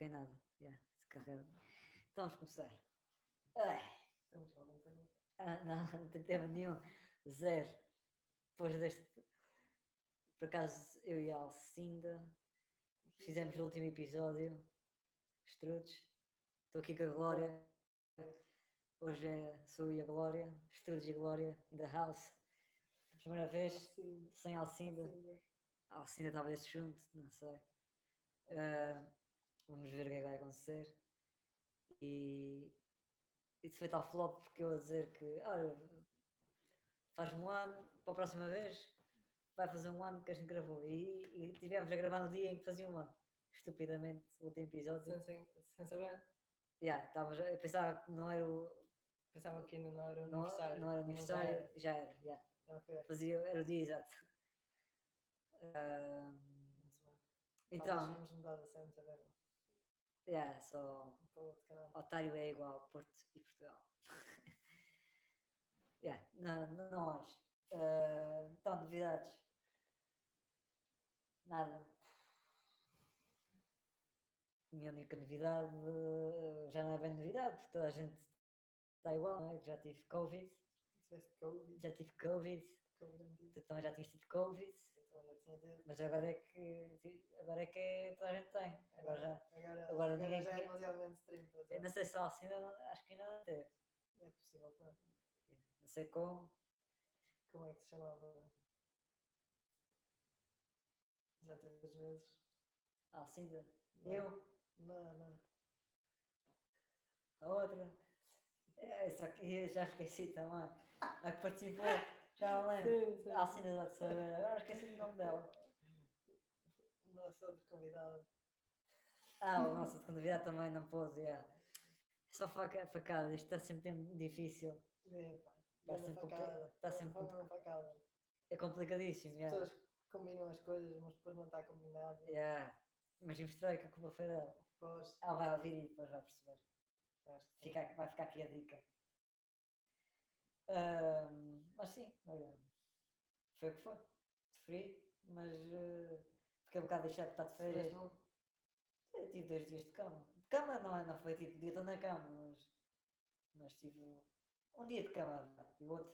toquei nada. Yeah, se carrega. Então vamos começar. Ai, ah, não, não tem tema nenhum. Zero. Depois deste. Por acaso eu e a Alcinda fizemos o último episódio. Estrudes. Estou aqui com a Glória. Hoje é, sou eu e a Glória. Estrudes e Glória in the house. Primeira vez, Sim, sem Alcinda. Alcinda talvez junto, não sei. Ah, vamos ver o que é que vai acontecer. E isso foi tal flop porque eu a dizer que olha, faz-me um ano, para a próxima vez vai fazer um ano que a gente gravou. E, e tivemos a gravar no dia em que fazia um ano. Estupidamente, o último episódio. Sem, sem, sem saber. Yeah, estávamos a- eu pensava que não era o Pensava que ainda não era não, aniversário. não era já aniversário, já era. yeah. Ok, Fazia, era o dia exato. Bem. então, Talvez mudado a cena. Yeah, só. Otário é igual Porto e Portugal. yeah, não, não, não acho. Ah, então, novidades. Nada. Minha única novidade já não é bem novidade, porque toda a gente está igual, não é? Já tive Covid, Covid. já tive Covid, Covid. já Covid, Então já tinha tido. Mas agora é que agora é que toda a gente tem. Agora já. Agora, agora ninguém já é demasiado mainstream. Eu não sei se a Alcina, não- acho que ainda não teve. É possível, não. Não sei como. Como é que se chamava? Já teve duas vezes? Alcida. Não. Eu, Não, não. a outra. É, só que já esqueci também. A que participou, já lembro. A Alcina de saber. Agora esqueci o nome dela. Nossa outra convidada. Ah, o nosso convidado também não pôde. Yeah. Só faca, facada. Isto está sempre difícil. É. Está Grande sempre compli- facada. está sempre Foi uma facada. É complicadíssimo. As Yeah. pessoas combinam as coisas, mas depois não está combinado. Yeah. Mas mostrei que a culpa foi dela. Ela vai ouvir e depois vai perceber. Fica, vai ficar aqui a dica. Mas sim, olha, foi o que foi. Sofri, mas eh, fiquei um bocado deixado de estar de férias. Eu tive dois dias de cama. De cama não, é, não foi tipo dia todo na cama, mas, mas tive um dia de cama e o outro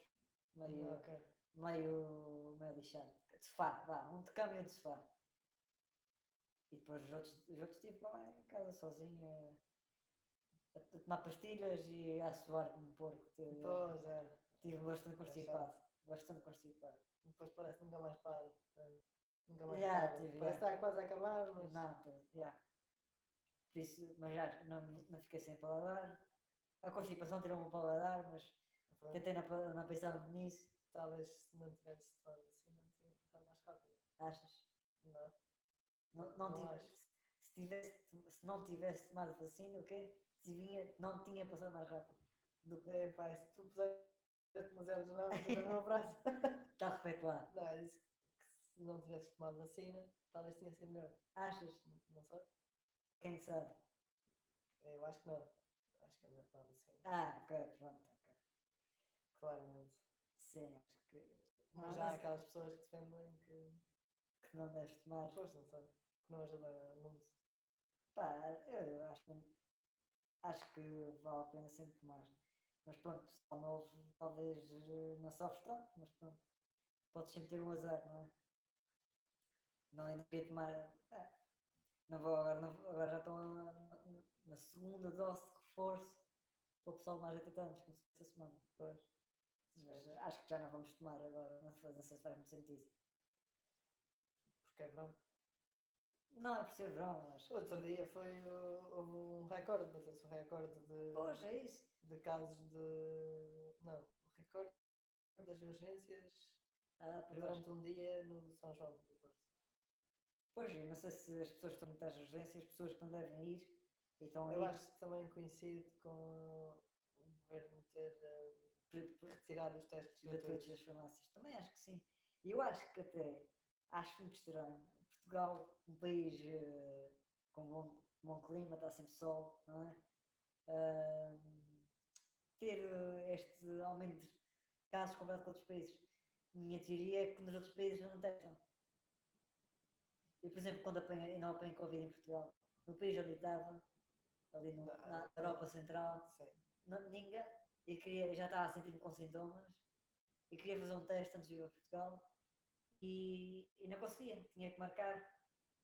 meio, Ok. meio, meio lixado. De sofá, vá, um de cama e um de sofá. E depois os outros, os outros tive lá em casa sozinho a, a tomar pastilhas e a suar como um porco. Pois é. Tive bastante constipado. Bastante constipado. Depois parece que nunca mais para. é. Nunca mais Yeah, para. tive, Parece que está quase a acabar, mas. Não, pois, yeah. Por isso, mas já não, não fiquei sem paladar. A constipação tirou-me o paladar, mas pronto, tentei não, não pensar nisso. Talvez se não tivesse tomado assim, não tinha passado mais rápido. Achas? Não. Não, não, Não tive- se, tivesse, se não tivesse tomado vacina, o quê? Se vinha, não tinha passado mais rápido. Do que pá, se tu puseres demasiados não, no meu braço. está refeito lá. Não, eu disse que se não tivesse tomado vacina, talvez tinha sido melhor. Achas? Não, não sei. Quem sabe? Eu acho que não. Acho que é melhor tomar vacina. Ah, ok, pronto, ok. Claramente. Sim, acho que. Mas Não, já há mas aquelas pessoas que defendem que. que não deves tomar. Pois, não sei. Que não ajuda o mundo. Pá, eu acho que, acho que vale a pena sempre tomar. Mas pronto, pessoal novo talvez eh, não sofre tanto, mas pronto, podes sempre ter um azar, não é? Não ainda queria tomar. ah, não vou agora, não agora já estão na, na- na segunda dose de reforço para o pessoal de mais de 80 anos, como se semana. Pois. Mas eh, acho que já não vamos tomar agora, não sei, não sei se faz muito sentido. Porque é verão. Não, é por ser verão, mas. Outro dia foi. o- Houve um recorde, não sei se o recorde de. Poxa, é isso. De casos de. Não, o recorde das urgências Ah, durante um dia no São João do Porto. Pois, eu não sei se as pessoas estão muito às urgências, as pessoas que não devem ir e estão Eu acho que também coincide com o governo ter pre- retirado os testes gratuitos das farmácias. Também acho que sim. E eu acho que até, acho muito estranho. Portugal, um país eh, com bom, bom clima, está sempre sol, não é? Ahm, ter eh, este aumento de casos comparado com outros países. Minha teoria é que nos outros países não testam. Eu, por exemplo, quando apanho, não apanho Covid em Portugal, no país onde estava, ali no- Na- na Europa Central, não, ninguém, e queria, já estava a sentir-me com sintomas, e queria fazer um teste antes de ir a Portugal, e, e não conseguia, tinha que marcar,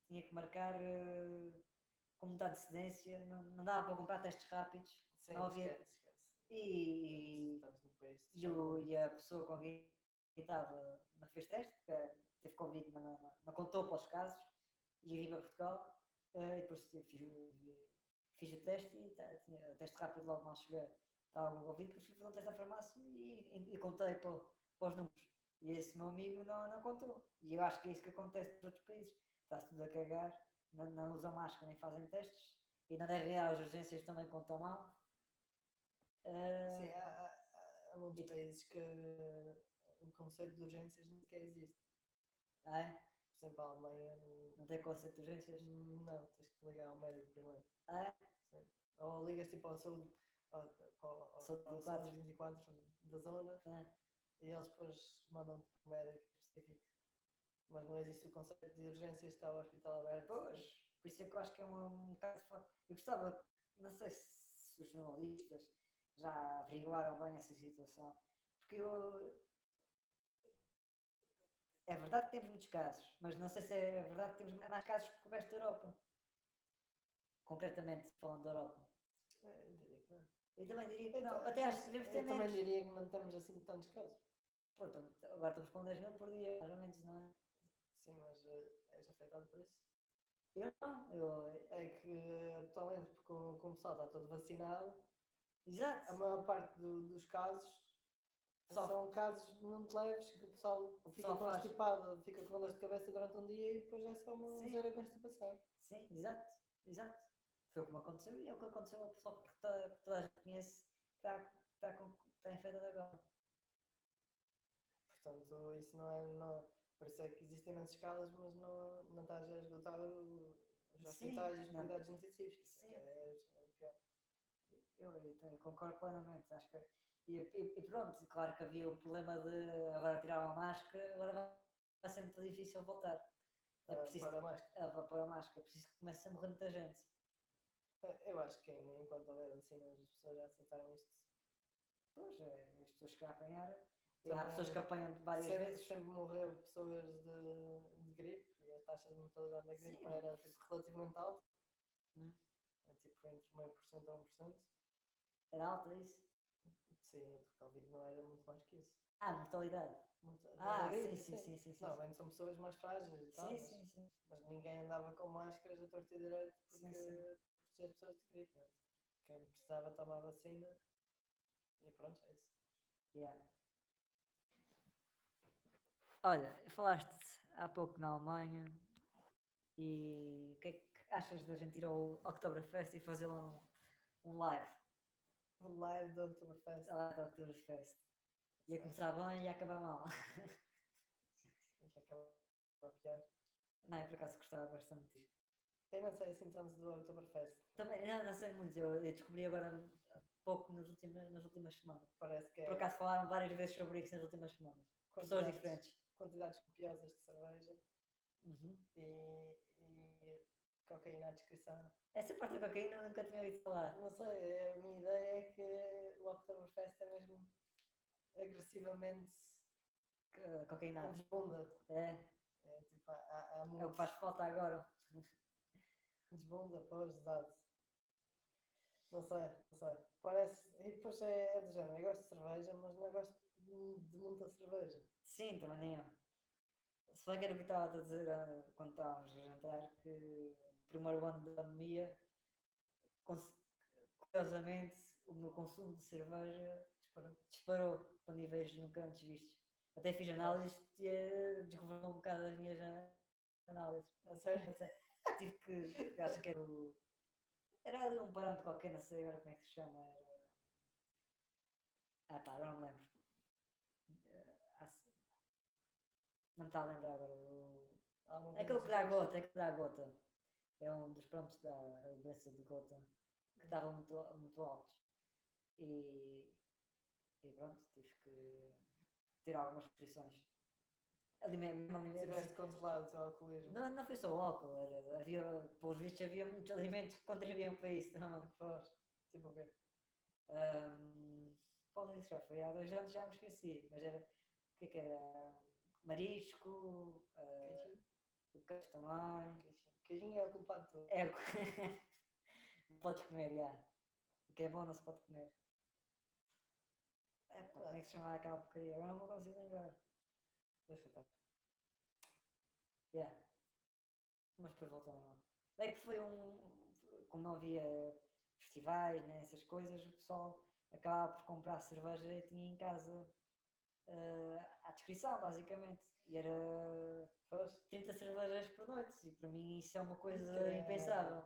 tinha que marcar eh, com muita antecedência, não, não dava para comprar testes rápidos, Sim, Não havia- esquece. E, e, a pessoa com quem estava não fez teste, teve Covid, mas não, não, contou para os casos, e vim para Portugal, eh, e depois fiz, o- fiz o teste, e tá, tinha o teste rápido logo mal cheguei, estava com Covid, depois fui fazer um teste à farmácia e, e, e contei para, para os números. E esse meu amigo não, não contou. E eu acho que é isso que acontece nos outros países. Está-se tudo a cagar, não, não usam máscara nem fazem testes, e devem ir às urgências também estão mal. Eh, Sim, há, há muitos países que o conceito de urgências nem sequer existe. ah, é? Por exemplo, a Alemanha não- tem conceito de urgências? não, tens que ligar ao médico primeiro. Ah, é? Ou ligas tipo ao saúde, ao, ao, ao, Saúde ao 24. 24 da zona Ah, e eles depois mandam-te para o médico específico. Mas não existe o conceito de urgências, está o hospital aberto. Pois, por isso é que eu acho que é um, um fora. Eu gostava, não sei se os jornalistas já averiguaram bem essa situação, porque eu. É verdade que temos muitos casos, mas não sei se é verdade que temos mais casos que o resto da Europa. Concretamente, falando da Europa. Eu também diria que não, até acho que devemos ter Eu também menos. diria que não temos assim tantos casos. Pô, então, agora estamos com 10 mil por dia, mais ou menos, não é? Sim, mas eh, és afetado por isso. Eu não, eu. É que atualmente, porque o, como o pessoal está todo vacinado, a Exato. maior parte do- dos casos Só- são casos muito leves que o pessoal fica pessoal faz. constipado, fica com dor de cabeça durante um dia e depois é só uma ligeira constipação. Sim, exato, exato. Foi o que me aconteceu e é o que aconteceu ao pessoal que toda, toda a gente conhece que está, está, com, está infectado agora. Portanto, isso não é. Não, isso é que existem imensos casos, mas não, não estás a esgotar os hospitais e os cuidados intensivos. Sim. É. Eu, eu, concordo plenamente, acho que. E, e- e pronto, claro que havia o problema de agora tirar a máscara, agora vai, ser muito difícil voltar. É Ah, preciso, para mais. é, para a máscara, é preciso que comece a morrer muita gente. Eu acho que enquanto houver vacinas, as pessoas já aceitaram isto. Pois, é, as pessoas que apanhar, há Também pessoas que apanham várias sempre, vezes. sempre morreu pessoas de, de gripe e a taxa de mortalidade da gripe Sim. era tipo, relativamente alta. Hum. É tipo entre meio por cento a 1%. Era alta isso. Sim, o Covid não era muito mais que isso. Ah, mortalidade. Ah, sim, sim, sim, sim. sim. Não, bem, são pessoas mais frágeis e tal, Sim, sim, sim. mas ninguém andava com máscaras a torto e direito porque proteger pessoas de gripe. Quem precisava tomar vacina e pronto, é isso. Yeah. Olha, falaste há pouco na Alemanha e o que é que achas da gente ir ao Oktoberfest e fazer um, um live? Live do Oktoberfest. Lá do Oktoberfest. Ia começar bem e ia acabar mal. que acaba por pior. Não, eu por acaso gostava bastante. Eu não sei assim tanto do Oktoberfest. Também, não, não sei muito, eu, eu descobri agora pouco nas últimas, nas últimas semanas. Parece que é Por acaso falaram várias vezes sobre isso nas últimas semanas. Pessoas diferentes. quantidades copiosas de cerveja Uhum. e cocaína à descrição. Essa parte da cocaína eu nunca tinha ouvido falar. Não sei, a minha ideia é que o Oktoberfest é mesmo agressivamente Co- Cocaína. desbunda. É, É tipo, há, há, há é o que faz falta agora. desbunda para os dados. Não sei, não sei. Parece. E depois é, é do género. Eu gosto de cerveja, mas não gosto de, de muita cerveja. Sim, também eu. Se bem que era o que estava a dizer ah, quando estávamos a jantar, que primeiro ano da pandemia, curiosamente, o meu consumo de cerveja disparou, disparou para níveis nunca antes vistos. Até fiz análises e eh, descobriu um bocado as minhas análises. A sério? Tive que, acho que era o. Era um parâmetro qualquer, não sei agora como é que se chama. Era... Ah pá, agora não me lembro. Eh, Não está a lembrar agora. Uma Aquele que dá gota, é que dá gota. É um dos prontos da doença de gota que estavam muito, muito altos. E, e pronto, tive que ter algumas restrições. ali mesmo, tivesse controlado o teu alcoolismo. Não, não foi só o álcool, era, havia, pelos vistos, havia muitos alimentos que contribuíam para isso. Não. Pois, tipo o quê? Qual isso já foi há dois anos, já me esqueci, mas era, o que é que era? Marisco, o também, Queijinho. É o culpado de tudo. é não podes comer, já. O que é bom não se pode comer. É, como é que se chama aquela porcaria? Agora não consigo lembrar. Deixa eu. Yeah. Mas depois voltou não. É que foi um. Como não havia festivais, né, essas coisas, o pessoal acabava por comprar cerveja e tinha em casa eh, à descrição, basicamente. E era Pois, 30 cervejas por noite. E para mim isso é uma coisa calhar- impensável.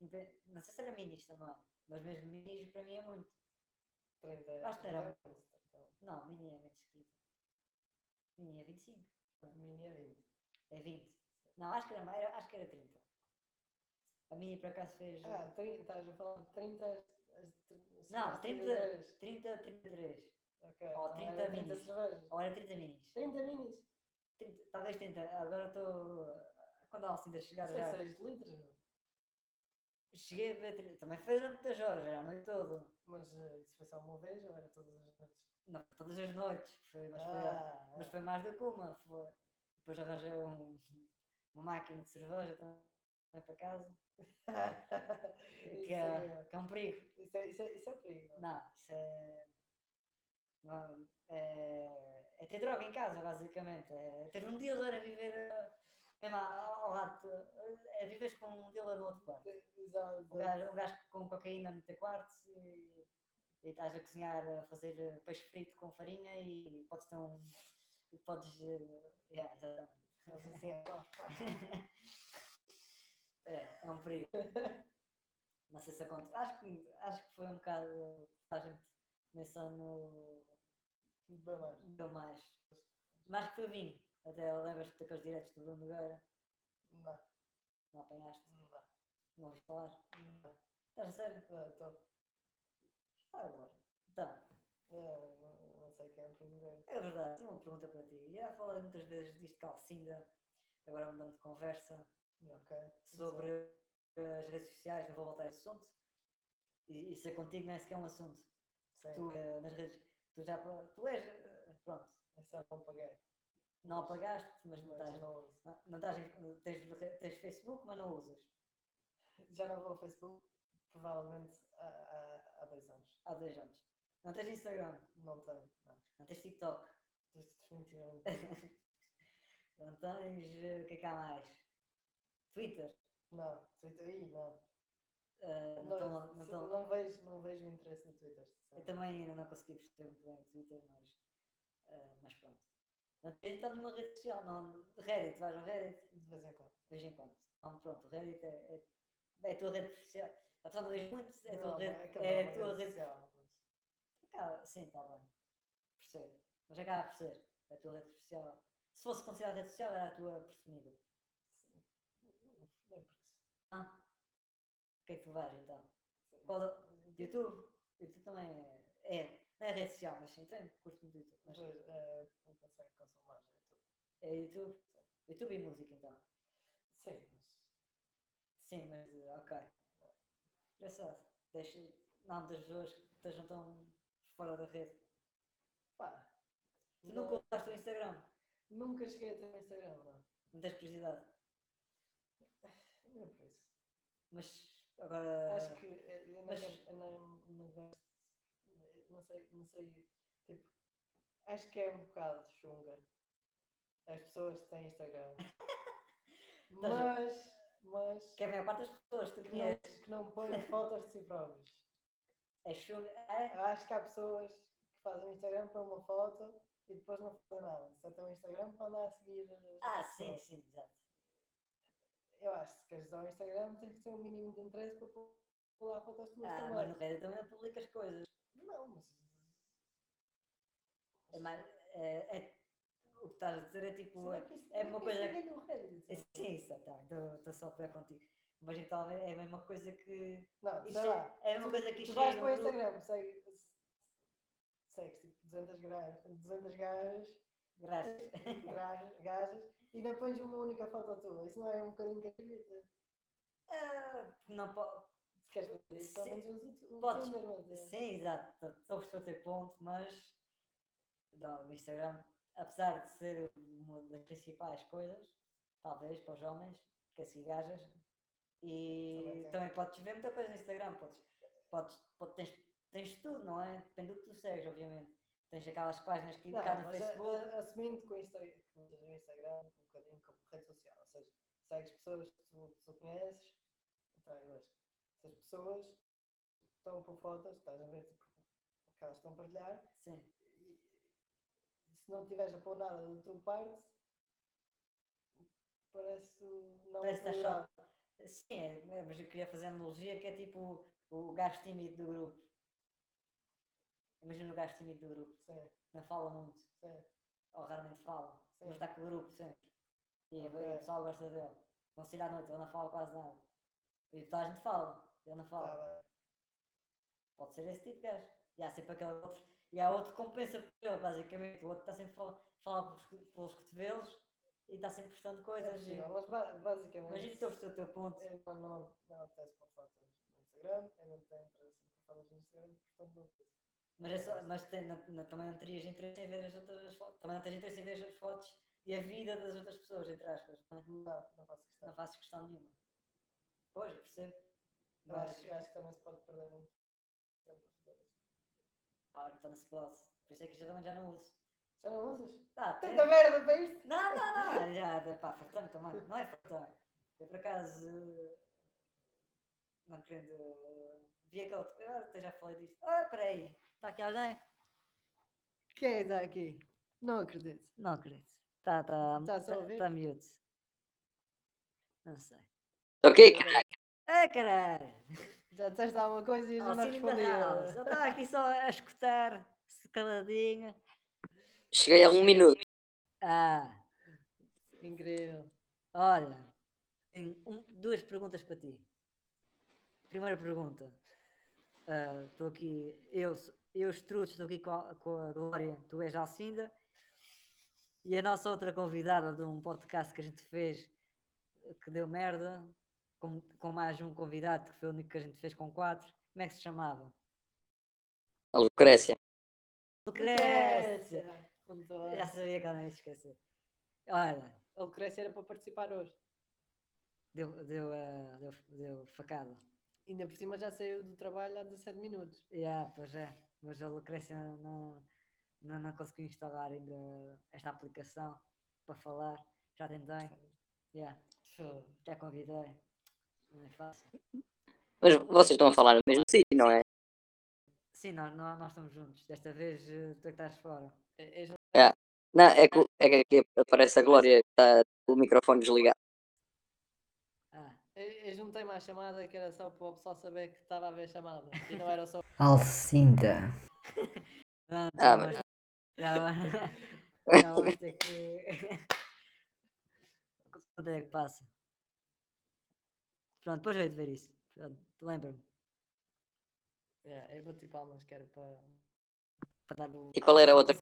Impe- Não sei se era minis também, mas mesmo minis para mim é muito. 30 Acho que era. então, Não, mini é menos que 30. Mini é 25. Mini é 20. É 20. Não, acho que era, mais- acho que era 30. A minha por acaso fez. Ah, 30, estás a falar de 30. as- as- as- Não, as 30, cervejas. 30, 33. Ok, ou então 30 era 30 minis. Ou era 30 minis. 30 minis. 30, talvez 30. Agora estou. Quando a Alcinda chegar já. 6 litros. Cheguei a ver. 30. Também foi durante muitas horas, era a noite toda. Mas eh, isso foi só uma vez ou era todas as noites? Não, todas as noites. Foi, mas, foi, Ah, mas foi mais do que uma. Foi. Depois arranjei um, uma máquina de cerveja também para casa. Que é, é, que é um perigo. isso, é, isso, é, isso é perigo. Não, isso é. É, é ter droga em casa, basicamente. É ter um dealer a viver eh, mesmo ao lado. É viveres com um dealer no outro quarto. Exato. Um gajo, um gajo com cocaína no teu quarto e, e estás a cozinhar, a fazer peixe frito com farinha e podes ter um. e Podes. eh, yeah, exatamente. É. É, é um perigo. Não sei se acontece. Acho que, acho que foi um bocado. A gente nesse ano Bem mais. deu mais. Mais que foi vinho. Até lembras-te daqueles diretos do Bruno Nogueira? Não, Não apanhaste? não, Não ouvi falar? não. Estás a sério? Não, então, Ah, agora. Então, é, não, não sei quem é o primeiro. é verdade, tenho uma pergunta para ti. Já falei muitas vezes disto de Calcinda, agora mudando de conversa, sobre as redes sociais, não vou voltar a esse assunto. E isso é contigo, não é sequer um assunto. Sim, Tu, eh, nas redes, tu já, tu és, eh, pronto, é não paguei. não apagaste, mas não estás, não não, estás, tens, tens Facebook, mas não usas. Já não vou ao Facebook, provavelmente há, há, há dois anos. Há dois anos. Não tens Instagram, Não tenho, não. não tens TikTok, Definitivamente. não tens, eh, o que é que há mais? Twitter. Não, Twitter, aí não. Eh, não Não, não tão- não vejo, não vejo interesse no Twitter. Eu sinceramente. também ainda não consegui perceber muito bem o Twitter, mas, eh, mas pronto. Não tens estado numa rede social, não. Reddit, vais ao Reddit, De vez em quando. de vez em quando. Não, pronto, o Reddit é, é, é a tua rede social. A pessoa não diz muito, é a tua Não, rede. É não a tua rede social, Acaba, sim, está bem. Percebo. Mas acaba por ser a tua rede social. Se fosse considerada rede social, era a tua preferida. Nem por isso. Ah. O que é que tu vais então? Qual é- YouTube? YouTube também é. É, não é rede social, mas sim, tem curto muito YouTube. Mas Mas é, não consegue consumir mais. é tudo. é YouTube. YouTube e música então. Sim, mas. Sim, mas eh, ok. Engraçado. Deixa. Não, das pessoas que estejam tão fora da rede. Pá. Tu não- nunca usaste o Instagram? nunca cheguei a ter um Instagram, não. Não tens curiosidade? Nem por isso. Mas agora. Acho que eh, eu não, eu não, não. Não sei, não sei. Tipo, acho que é um bocado chunga. As pessoas que têm Instagram. mas. Mas. Que a maior parte das pessoas que não, conheces que não põem fotos de si próprios. é chuva. É? Acho que há pessoas que fazem Instagram para uma foto e depois não fazem nada. Só tem um Instagram para andar a seguir. Ah, sim, sim, exato. Eu acho que se queres usar o Instagram tens que ter um mínimo de interesse para pôr lá fotos tuas Ah, mas no Reddit também publicas coisas. Não, mas. É mais. É, é- o que estás a dizer é tipo. É, que é uma coisa Reddit? é, sim, isso, tá, estou só a falar contigo. Mas então é a mesma coisa que. Não, Isto sei lá. é, é uma coisa que Tu isto vais é para o Instagram, segue- segues tipo 200 gajas, 200 gajas Graças. gajas, e ainda pões uma única foto tua. Isso não é um bocadinho canhita. Ah, não pode. Queres fazer isso, pelo menos o podes. É. Sim, exato. Estou a teu ponto, mas não, o Instagram, apesar de ser uma das principais coisas, talvez para os homens, que seguir gajas, e também podes ver muita coisa no Instagram, podes, podes, podes- tens, tens tudo, não é? Depende do que tu segues, obviamente. Tens aquelas páginas que Não, cá no mas a- Facebook. a- assumindo que o Insta- que usas o Instagram um bocadinho como rede social, ou seja, segues pessoas que tu, tu conheces, então eu acho que se as pessoas estão a pôr fotos, estás a ver tipo, o que elas estão a partilhar, Sim. e se não tiveres a pôr nada da tua parte, parece não Parece só. Sim, é, mas eu queria fazer analogia que é tipo o gajo tímido do grupo. Imagina o gajo tímido do grupo, Sim, não fala muito, sim, ou raramente fala, mas sim. está com o grupo sempre. E Ok. o pessoal gosta dele. Vão sair à noite, ele não fala quase nada. E toda a gente fala, ele não Tá fala. bem. Pode ser esse tipo de gajo. E há sempre aquele outro. E há outro que compensa por ele, basicamente. O outro está sempre a falar, fala pelos, co- pelos cotovelos e está sempre postando É coisas. e- mas ba- basicamente. Mas isso a o teu ponto. Eu não, não, não pôr fotos no Instagram, eu não tenho interesse em fotos no Instagram, portanto não fiz. Mas, é só, mas tem, na- na- também não terias interesse em ver as outras fotos. Também não tens interesse em ver as fotos e a vida das outras pessoas, entre aspas. Não? Não, não faço questão. não fazes questão nenhuma. Pois, eu percebo. Eu Mas, acho, eu acho que também se pode perder muito tempo a fazer isso. claro, está no spot. Por isso é que já também já não uso. Já não usas? Tá, tem- Tanta merda para isto! Não, não, não, já, pá, fartame também. Não é fartame. Eu por acaso. Não querendo. eh, Vi aquele. Ah, até já falei disso. Ah, peraí. Está aqui alguém? Quem está aqui? Não acredito. Não acredito. Tá, tá. Tá só a tá, tá mute. Não sei. Ok, caralho. Ah, caralho! Já disseste alguma coisa e eu já não respondi. Eu estava aqui só a escutar, caladinho. Cheguei a um minuto. Ah, Incrível. olha. Tenho um- duas perguntas para ti. Primeira pergunta. Ah, Estou aqui, eu, eu Struts, estou aqui com a, com a Glória, tu és Alcinda. E a nossa outra convidada de um podcast que a gente fez, que deu merda, com, com mais um convidado, que foi o único que a gente fez com quatro. Como é que se chamava? A Lucrécia. Lucrécia! Já sabia que ela não ia esquecer. Olha, A Lucrécia era para participar hoje. deu, deu, ah, deu, deu facada. Ainda por cima já saiu do trabalho há 17 minutos. Yeah, pois é, mas a Lucrécia não, não, não conseguiu instalar ainda esta aplicação para falar. Já tentei. Yeah, já convidei. Não é fácil. Mas vocês estão a falar no mesmo sítio, não é? Sim, nós, nós, nós estamos juntos. Desta vez eh, tu é que estás fora. É, é jun- Não, é que, é que aqui aparece a Glória que está com o microfone desligado. É juntei-me à chamada que era só para o pessoal saber que estava a ver chamada. E não era só. Alcinda. pronto, Ah, mas- vai- já vamos ter que. Quanto é que passa? Pronto, depois eu hei de ver isso. Pronto, lembra-me. É, eu bati palmas, que era para. Para dar o. E qual era a outra?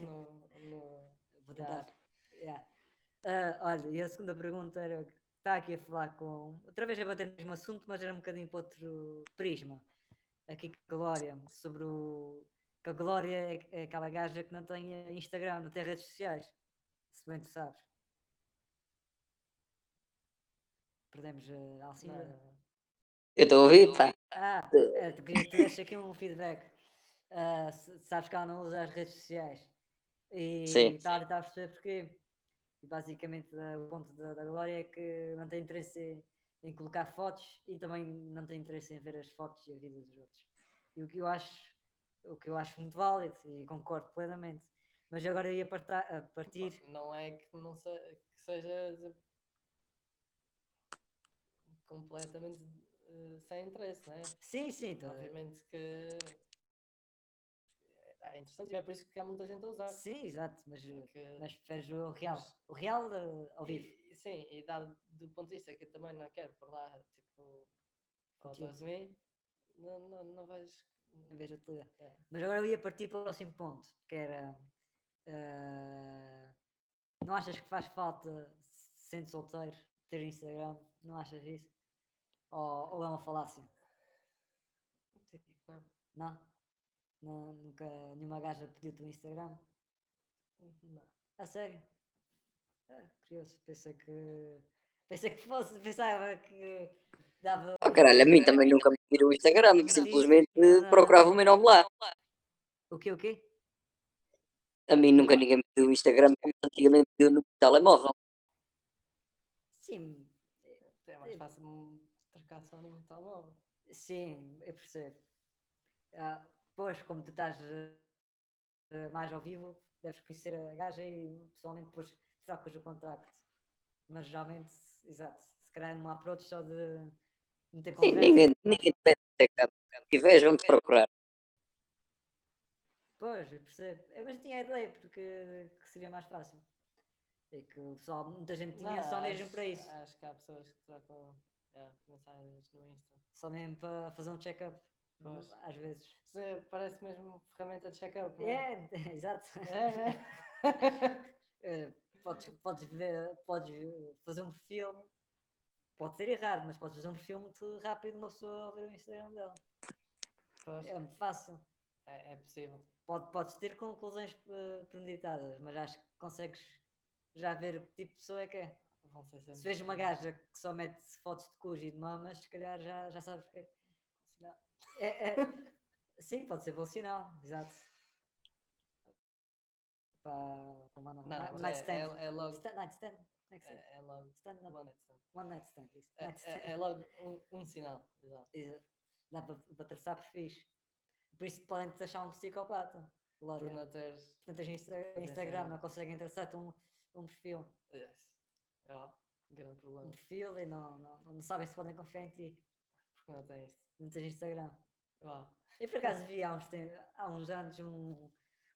No, no... Vou tentar. Yeah. Ah, olha, e a segunda pergunta era: está aqui a falar com. Outra vez a bater no mesmo assunto, mas era um bocadinho para outro prisma. Aqui com a Glória, sobre o. Que a Glória é, é aquela gaja que não tem Instagram, não tem redes sociais. Se bem tu sabes. Perdemos a Alcina. Eu estou a ouvir, pá. Ah, é, tu queria que tu desse aqui um feedback. S- sabes que ela não usa as redes sociais. E Sim. está a tentar perceber porquê. E basicamente ah, o ponto da, da Glória é que não tem interesse em, em colocar fotos e também não tem interesse em ver as fotos e a vida dos outros. E o que eu acho, o que eu acho muito válido e concordo plenamente. Mas agora ia partar, a partir. Não é que não se, que seja completamente eh, sem interesse, não é? Sim, sim, tá- Obviamente que é interessante, e é por isso que há muita gente a usar. sim, exato, mas, eh, porque- mas preferes o real. O real ah, ao vivo. E- sim, e dado do ponto de vista que eu também não quero por lá, tipo, fotos mim, não, não, não vais. vez de utilidade. É. Mas agora eu ia partir para o próximo ponto, que era Ah, não achas que faz falta, sendo solteiro, ter Instagram? Não achas isso? Ou, ou é uma falácia? Não. Não? Não, nunca nenhuma gaja pediu-te o Instagram? Não. A sério? Ah, curioso, pensei que. Pensei que fosse, pensava que dava. Oh, caralho, a mim também nunca me pediram o Instagram, simplesmente Não, não. procurava o meu nome lá. O quê, o quê? A mim nunca ninguém me pediu o Instagram, como antigamente pediu no telemóvel. Sim, É mais fácil me trocar só no telemóvel. sim, eu percebo. Ah, pois, como tu estás eh, mais ao vivo, deves conhecer a gaja e pessoalmente depois trocas o contacto. Mas geralmente, exato, se calhar num approach só de meter Sim, ninguém, ninguém te pede. Se tiveres, vão-te procurar. Pois, eu percebo. Eu, mas tinha a ideia porque que seria mais fácil. E que o pessoal, muita gente tinha Não, só mesmo acho- para isso. Acho que há pessoas que trocam é, mensagens no Insta. Só mesmo para fazer um check-up. Pois. Às vezes. Isso parece mesmo ferramenta de check-up. é? É, exato. É, né? Eh, podes, podes, ver, podes fazer um perfil, pode ser errado, mas podes fazer um perfil muito rápido uma pessoa ao ver o Instagram dela. Pois, É muito fácil. é, é possível. Pode, podes ter conclusões eh, premeditadas, mas acho que consegues já ver que tipo de pessoa é que é. Se vês uma gaja que só mete fotos de cujo e de mamas, se calhar já, já sabes que é. É, é- Sim, pode ser bom sinal, exato. Para uma Não, night é, stand. é, é logo. Stand, night stand. night stand. É, é logo. Stand. One night stand. One night stand. É, Night stand. logo um, um sinal. Exato. Exato. Dá para, traçar perfis. Por isso podem-te achar um psicopata. Logo. Por não teres. Portanto, Instagram, sim. não conseguem traçar-te um, um perfil. Yes. É um grande Um problema. perfil e não, não, não sabem se podem confiar em ti. Porque não tens. Não tens Instagram. Uau. Eu por acaso vi há uns, tem- há uns anos um,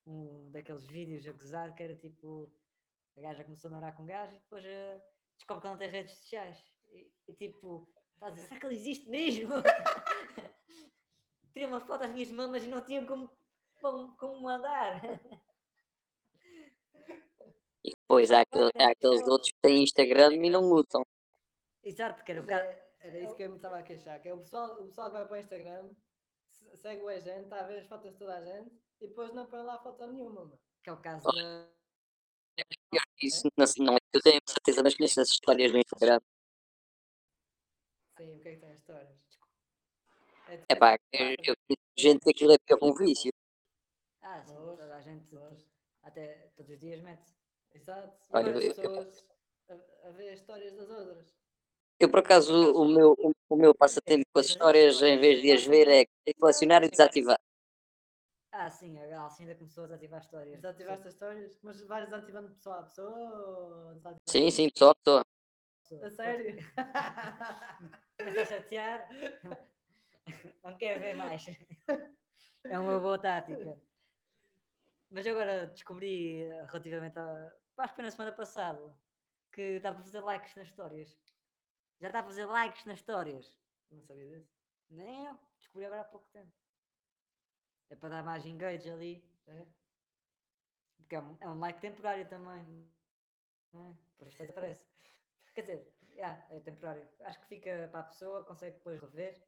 um daqueles vídeos a gozar que era tipo a gaja começou a namorar com um gajo e depois eh, descobre que ela não tem redes sociais. E, e, tipo, estás a dizer, será que ele existe mesmo? Tirei uma foto das minhas mamas e não tinha como, como, como mandar. E depois há, aquele- há aqueles outros que têm Instagram e não usam. Exato, porque era cara. é- Era isso que eu me estava a queixar. Que é o pessoal, o pessoal que vai para o Instagram, segue a gente, está a ver as fotos de toda a gente e depois não põe lá foto nenhuma. Mano. Que é o caso da. Isso não, não é que eu tenho certeza, mas conheço essas histórias no Instagram. Sim, o que é que tem as histórias? É É pá, eu, eu gente aquilo é pior que um vício. Ah, sim, toda a gente. Até todos os dias mete. Exato. Olha, eu- as pessoas a, a ver as histórias das outras. Eu, por acaso, o meu, o, meu passatempo com as histórias, em vez de as ver, é selecionar e desativar. Ah, sim, a Alcinda começou a desativar histórias. Desativaste as histórias? Mas vais desativando de pessoa a pessoa ou desativas- Sim, sim, pessoa a pessoa. A sério? Começa a chatear. Não quer ver mais. É uma boa tática. Mas eu agora descobri eh, relativamente a. Acho que foi na semana passada que dá para fazer likes nas histórias. Já dá para fazer likes nas histórias. Não sabia disso. Nem eu. Descobri agora há pouco tempo. É para dar mais engage ali. É? Porque é um, é um like temporário também. É? Por isso aparece. Quer dizer, yeah, é temporário. Acho que fica para a pessoa, consegue depois rever.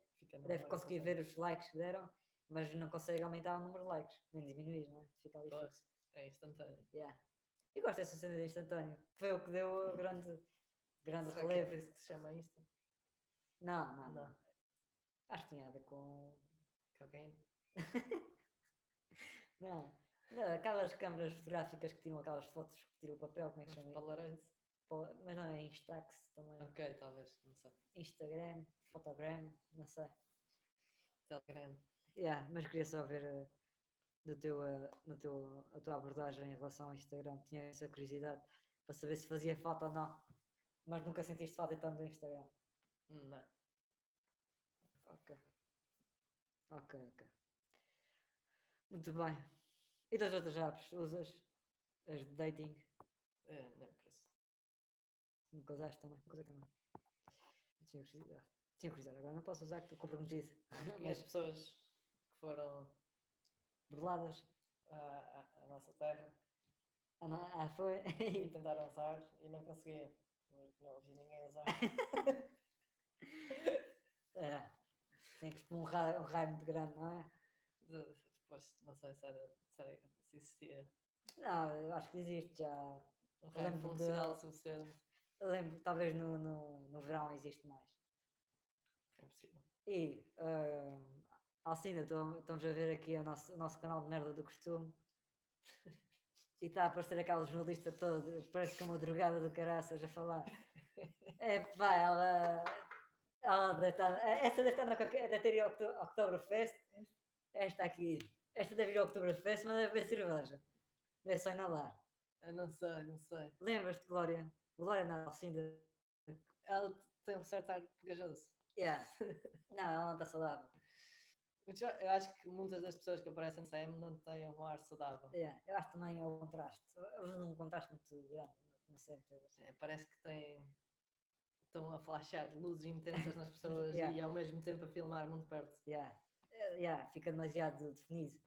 Deve conseguir ver os likes que deram, mas não consegue aumentar o número de likes. Nem diminuir, não é? Fica ali fixo. É instantâneo. Yeah. Eu gosto dessa cena de instantâneo. Foi o que deu a grande, grande Será que é por relevo. isso que se chama Insta? Não, não, não. Acho que tinha a ver com. Cocaine? Não. não aquelas câmaras fotográficas que tiram aquelas fotos que tiram o papel, como é que chama? Polaroid? Pol- Mas não é Instax também. Ok, talvez. Não sei. Instagram, Photogram, não sei. Telegram. Yeah, mas queria só ver eh, do teu, eh, no teu, a tua abordagem em relação ao Instagram. Tinha essa curiosidade para saber se fazia falta ou não. Mas nunca sentiste falta então do Instagram. Não. Ok. Ok, ok. Muito bem. E das outras apps? Usas? As de dating? É, não, por isso. Nunca usaste também? Nunca usei também. Tinha curiosidade. Tinha curiosidade. Agora não posso usar que estou comprometido. Mas Mas pessoas que foram burladas. à, à, à nossa terra Ah, não, ah, foi. e tentaram usar e não conseguiam. Mas não vi ninguém usar. é. Tem que pôr um raio, um raio muito grande, não é? De- Depois, não sei se, era, se, existia Não, eu acho que existe já. um raio lembro de- funcional o suficiente. Eu lembro, talvez no, no, no verão existe mais. É possível. E, ah, Alcina, estamos a ver aqui o nosso, o nosso canal de merda do costume. E está a aparecer aquela jornalista toda, parece que é uma drogada do caraças a falar. É pá, ela. Ela deve estar. Esta deve estar na deve ter Oktoberfest. Esta aqui. Esta deve ir ao Oktoberfest, mas deve beber cerveja. Deve só inalar. Eu não sei, não sei. Lembras-te, Glória? Glória não, Alcinda. Ela tem um certo ar pegajoso. Yeah. Não, ela não está saudável. Eu, acho que muitas das pessoas que aparecem no CM não têm um ar saudável. Yeah, eu acho também é o contraste. Eles um contraste muito grande. Não sei. É, parece que têm. Estão a flashar luzes intensas nas pessoas Yeah. e ao mesmo tempo a filmar muito perto. Yeah. Eh, yeah, fica demasiado definido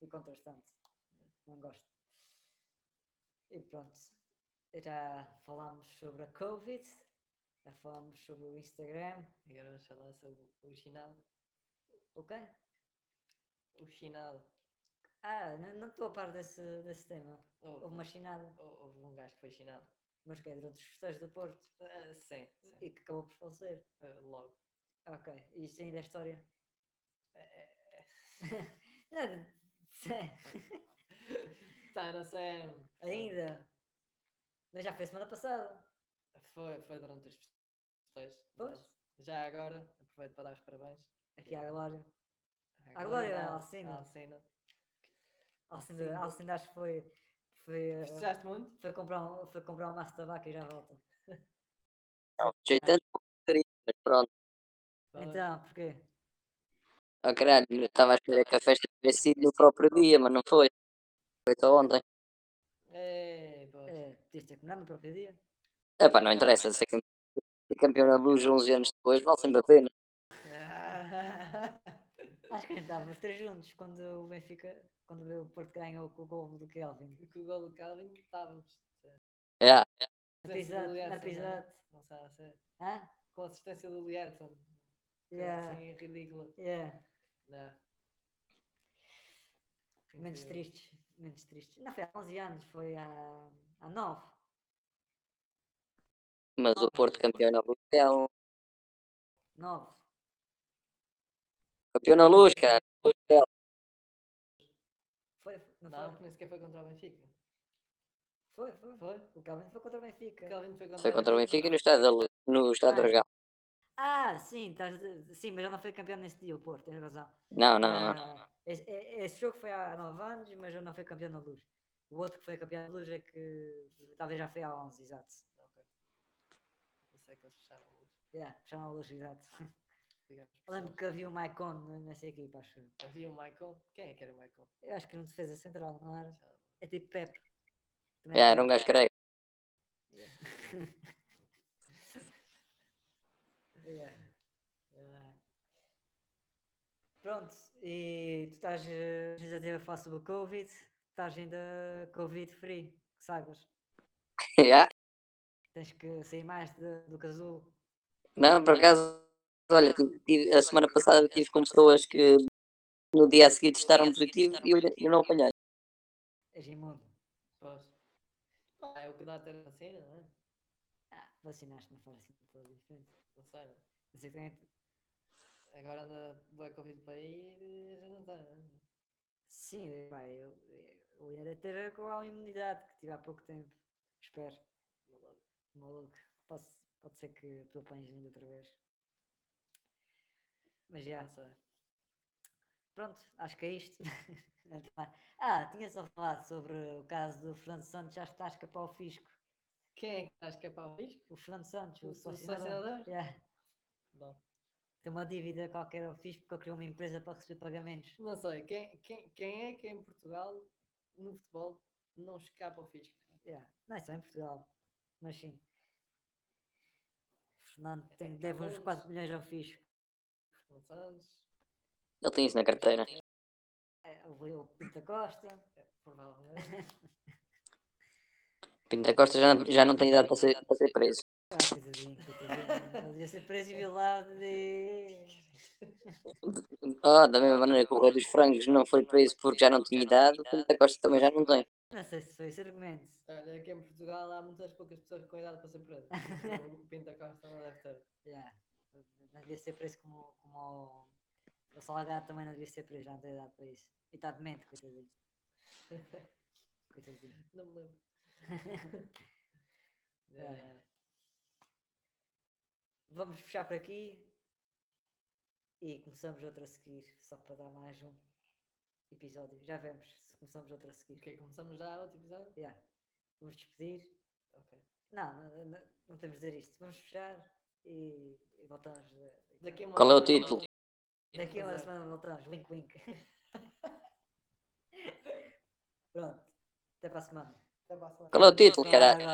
e contrastante. Não gosto. E pronto. Já falámos sobre a Covid, já falámos sobre o Instagram. E agora vamos falar sobre o chinado. O quê? O chinado. Ah, não não estou a par desse, desse tema. Houve, Houve uma chinada, hou- houve um gajo que foi chinado. mas que é durante os festejos do Porto Ah, sim, sim. e que acabou por falecer. Ah, logo. Ok, e isto ainda é história? É, é, é. Sei. Tá, não sei. ainda? Mas já foi semana passada. Foi, foi durante os festejos. Pois. Já agora, aproveito para dar os parabéns. Aqui à Glória. À Glória, à à Al- Alcina. à Alcina. Alcinda, Sim. Alcinda acho que foi, foi, eh, Festejaste muito? foi, comprar um, foi comprar um maço de tabaco e já volta. Tanto queria, mas pronto. Então, porquê? Oh, caralho, eu estava a esperar que a festa tivesse sido no próprio dia, mas não foi. Foi só ontem. Ei, pois. É, podias ter comido no próprio dia. Epá, não interessa, ser campeão, na luz 11 anos depois vale sempre a pena. Acho que a gente estava os três juntos quando o Benfica, quando o Porto ganhou com o gol do Kelvin. Com o gol do Calvin estávamos. É, pisada, na Lierson, não é? sabe a ser. Hã? Com a assistência do Lierson. que Yeah, Assim, ridículo. yeah. Não. Menos tristes, menos tristes. Não foi há 11 anos, foi há, há 9. mas o Porto campeão é um 9. Campeão na luz, cara. Foi, não, Não, foi? foi contra o Benfica. Foi, foi. Foi? O Kelvin foi contra o Benfica. O Calvin foi contra Foi contra o Benfica e no estádio da luz, no estádio do Ah, Dragão. Ah, sim, sim, mas já não foi campeão nesse dia, o Porto, tens razão. Não, não, não. Esse, esse jogo foi há 9 anos, mas já não foi campeão na luz. O outro que foi campeão na luz é que talvez já foi há 11, exato. Ok. Eu sei que eles fecharam a luz. Yeah, chama a luz, exato. Digamos, Eu lembro que havia o Maicon nessa equipa, acho. eu. Havia o Michael. Quem é que era o Michael? Eu acho que era um defesa central, não era? É tipo Pepe. Também É, era um gajo. Yeah. Yeah. Pronto, e tu estás, eh, já teve a falar sobre o Covid, estás ainda Covid free, que saibas. Yeah. Tens que sair mais de- do casulo. Não, por acaso, olha, tive- a semana passada tive com pessoas que no dia a seguir testaram positivo e eu, eu não apanhei. És imune. Pois. Ah, é o que dá a ter a vacina, não é? Ah, vacinaste, não faz assim toda a diferença. Não sei, quem é Agora anda boa Covid para aí e já não está, não é? Sim, pá, eu, eu ia ter com a imunidade que tive há pouco tempo. Espero. Maluco. Maluco. Pode, pode ser que tu apanhes ainda outra vez. Mas já. Sei. Pronto, acho que é isto. ah, tinha só falado sobre o caso do Fernando Santos, já está a escapar ao fisco. Quem é que acha que é para o risco? O Fernando Santos, O- o o sócio-senador. sócio-senador? Yeah. Bom, Tem uma dívida qualquer ao fisco porque criou uma empresa para receber pagamentos. não sei. Quem, quem, quem é que em Portugal, no futebol, não escapa ao fisco? Yeah. Não é só em Portugal, mas sim. O Fernando tem, É, deve uns Carlos. 4 milhões ao fisco. Ele tem isso na carteira. É, o da Costa. é, provavelmente. Pinta Costa já, já não tem idade para ser, para ser preso. Ah, coitadinho, ser preso e violado de. Ah, da mesma maneira que o Rei dos Frangos não foi preso porque já não tinha idade, o Pinta Costa também já não tem. Não sei se foi esse argumento. Olha, aqui em Portugal há muitas poucas pessoas com idade para ser preso. O Pinta Costa não deve ter. Yeah. Não devia ser preso como, como o, o Salgado também não devia ser preso, já não tem idade para isso. E está demente, coitadinho. Coitadinho. Não me lembro. É. Vamos fechar por aqui e começamos outro a seguir, só para dar mais um episódio. Já vemos se começamos outro a seguir. Ok, começamos já outro episódio? Yeah. Vamos despedir. Ok. Não, não, não, não temos de dizer isto. Vamos fechar e, e voltamos. eh, Daqui a uma Qual é o título? Daqui a uma semana voltamos. Wink, wink. Pronto. Até para a semana. Até para a semana. Qual é o título, caralho?